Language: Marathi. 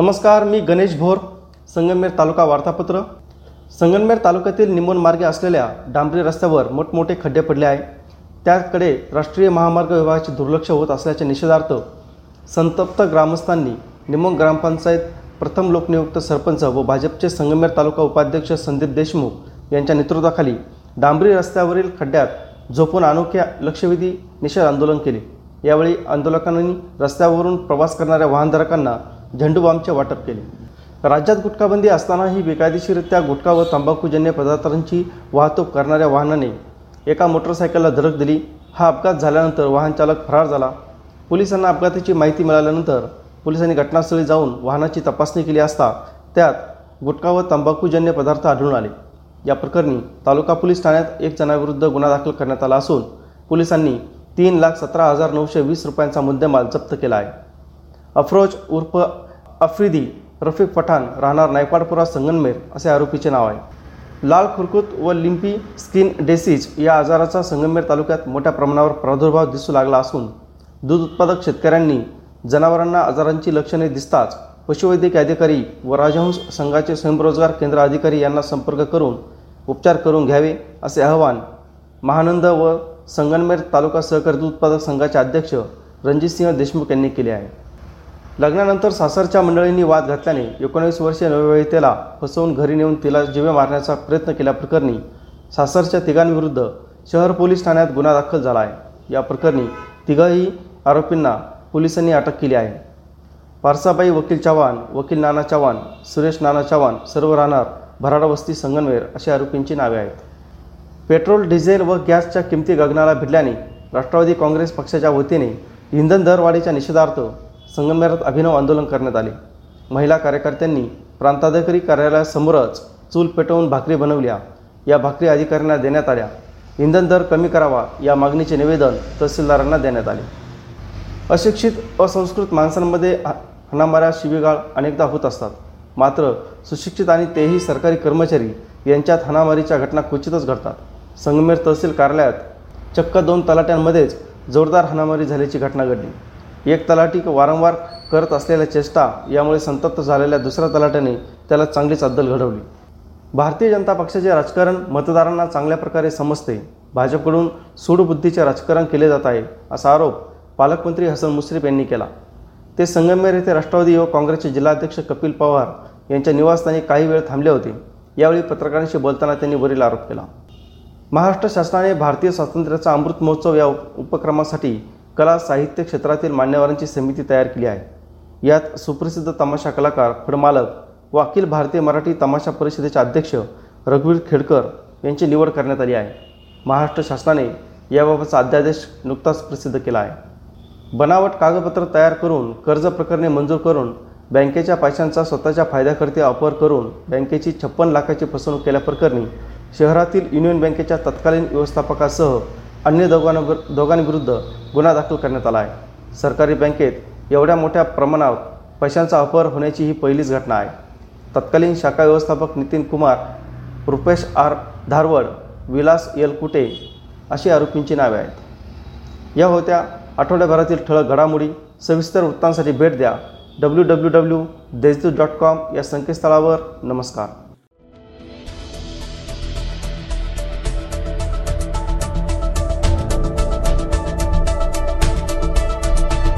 नमस्कार मी गणेश भोर संगमनेर तालुका वार्तापत्र. संगमनेर तालुक्यातील निमोन मार्गे असलेल्या डांबरी रस्त्यावर मोठमोठे खड्डे पडले आहे त्याकडे राष्ट्रीय महामार्ग विभागाचे दुर्लक्ष होत असल्याच्या निषेधार्थ संतप्त ग्रामस्थांनी निमोन ग्रामपंचायत प्रथम लोकनियुक्त सरपंच व भाजपचे संगमनेर तालुका उपाध्यक्ष संदीप देशमुख यांच्या नेतृत्वाखाली डांबरी रस्त्यावरील खड्ड्यात झोपून अनोख्या लक्षवेधी निषेध आंदोलन केले. यावेळी आंदोलकांनी रस्त्यावरून प्रवास करणाऱ्या वाहनधारकांना झेंडूबामचे वाटप केले. राज्यात गुटखाबंदी असतानाही बेकायदेशीररित्या गुटखा व तंबाखूजन्य पदार्थांची वाहतूक करणाऱ्या वाहनाने एका मोटरसायकलला धडक दिली. हा अपघात झाल्यानंतर वाहन चालक फरार झाला. पोलिसांना अपघाताची माहिती मिळाल्यानंतर पोलिसांनी घटनास्थळी जाऊन वाहनाची तपासणी केली असता त्यात गुटखा व तंबाखूजन्य पदार्थ आढळून आले. या प्रकरणी तालुका पोलीस ठाण्यात एक जणाविरुद्ध गुन्हा दाखल करण्यात आला असून पोलिसांनी तीन लाख सतरा हजार नऊशे वीस रुपयांचा मुद्देमाल जप्त केला आहे. अफरोज उर्फ अफ्रिदी रफिक पठाण राहणार नायपाडपुरा संगनमेर असे आरोपीचे नाव आहे. लाल खुरकूत व लिम्पी स्किन डेसीज या आजाराचा संगमेर तालुक्यात मोठ्या प्रमाणावर प्रादुर्भाव दिसू लागला असून दूध उत्पादक शेतकऱ्यांनी जनावरांना आजारांची लक्षणे दिसताच पशुवैद्यकीय अधिकारी व राजहंस संघाचे स्वयंरोजगार केंद्र अधिकारी यांना संपर्क करून उपचार करून घ्यावे असे आवाहन महानंद व संगनमेर तालुका सहकारी दूध उत्पादक संघाचे अध्यक्ष रणजितसिंह देशमुख यांनी केले आहे. लग्नानंतर सासरच्या मंडळींनी वाद घातल्याने एकोणीस वर्षीय नवविवाहितेला फसवून घरी नेऊन तिला जीवे मारण्याचा प्रयत्न केल्याप्रकरणी सासरच्या तिघांविरुद्ध शहर पोलीस ठाण्यात गुन्हा दाखल झाला आहे. या प्रकरणी तिघाही आरोपींना पोलिसांनी अटक केली आहे. पारसाबाई वकील चव्हाण वकील नाना चव्हाण सुरेश नाना चव्हाण सर्व राहणार भराडा वस्ती संगनवेर अशा आरोपींची नावे आहेत. पेट्रोल डिझेल व गॅसच्या किमती गगनाला भिडल्याने राष्ट्रवादी काँग्रेस पक्षाच्या वतीने इंधन दरवाढीच्या निषेधार्थ संगमेरात अभिनव आंदोलन करण्यात आले. महिला कार्यकर्त्यांनी प्रांताधिकारी कार्यालयासमोरच चूल पेटवून भाकरी बनवल्या. या भाकरी अधिकाऱ्यांना देण्यात आल्या. इंधन दर कमी करावा या मागणीचे निवेदन तहसीलदारांना देण्यात आले. अशिक्षित असंस्कृत माणसांमध्ये हाणामाऱ्या शिवीगाळ अनेकदा होत असतात. मात्र सुशिक्षित आणि तेही सरकारी कर्मचारी यांच्यात हाणामारीच्या घटना क्वचितच घडतात. संगमेर तहसील कार्यालयात चक्क दोन तलाट्यांमध्येच जोरदार हाणामारी झाल्याची घटना घडली. एक तलाठी वारंवार करत असलेल्या चेष्टा यामुळे संतप्त झालेल्या दुसऱ्या तलाट्याने त्याला चांगलीच अद्दल घडवली. भारतीय जनता पक्षाचे राजकारण मतदारांना चांगल्या प्रकारे समजते. भाजपकडून सूडबुद्धीचे राजकारण केले जात आहे असा आरोप पालकमंत्री हसन मुश्रीफ यांनी केला. ते संगमेर येथे राष्ट्रवादी व काँग्रेसचे जिल्हाध्यक्ष कपिल पवार यांच्या निवासस्थानी काही वेळ थांबले होते. यावेळी पत्रकारांशी बोलताना त्यांनी वरील आरोप केला. महाराष्ट्र शासनाने भारतीय स्वातंत्र्याचा अमृत महोत्सव या उपक्रमासाठी कला साहित्य क्षेत्रातील मान्यवरांची समिती तयार केली आहे. यात सुप्रसिद्ध तमाशा कलाकार फडमालक व अखिल भारतीय मराठी तमाशा परिषदेचे अध्यक्ष रघुवीर खेडकर यांची निवड करण्यात आली आहे. महाराष्ट्र शासनाने याबाबतचा अध्यादेश नुकताच प्रसिद्ध केला आहे. बनावट कागदपत्र तयार करून कर्ज प्रकरणे मंजूर करून बँकेच्या पैशांचा स्वतःच्या फायद्याकरता वापर करून बँकेची छप्पन लाखाची फसवणूक केल्याप्रकरणी शहरातील युनियन बँकेच्या तत्कालीन व्यवस्थापकासह अन्य दोघांना दोघांविरुद्ध गुन्हा दाखल करण्यात आला आहे. सरकारी बँकेत एवढ्या मोठ्या प्रमाणात पैशांचा वापर होण्याची ही पहिलीच घटना आहे. तत्कालीन शाखा व्यवस्थापक नितीन कुमार रुपेश आर धारवड विलास एल कुटे अशी आरोपींची नावे आहेत. या होत्या आठवड्याभरातील ठळक घडामोडी. सविस्तर वृत्तांसाठी भेट द्या. W W W Deshdoot dot com या संकेतस्थळावर. नमस्कार.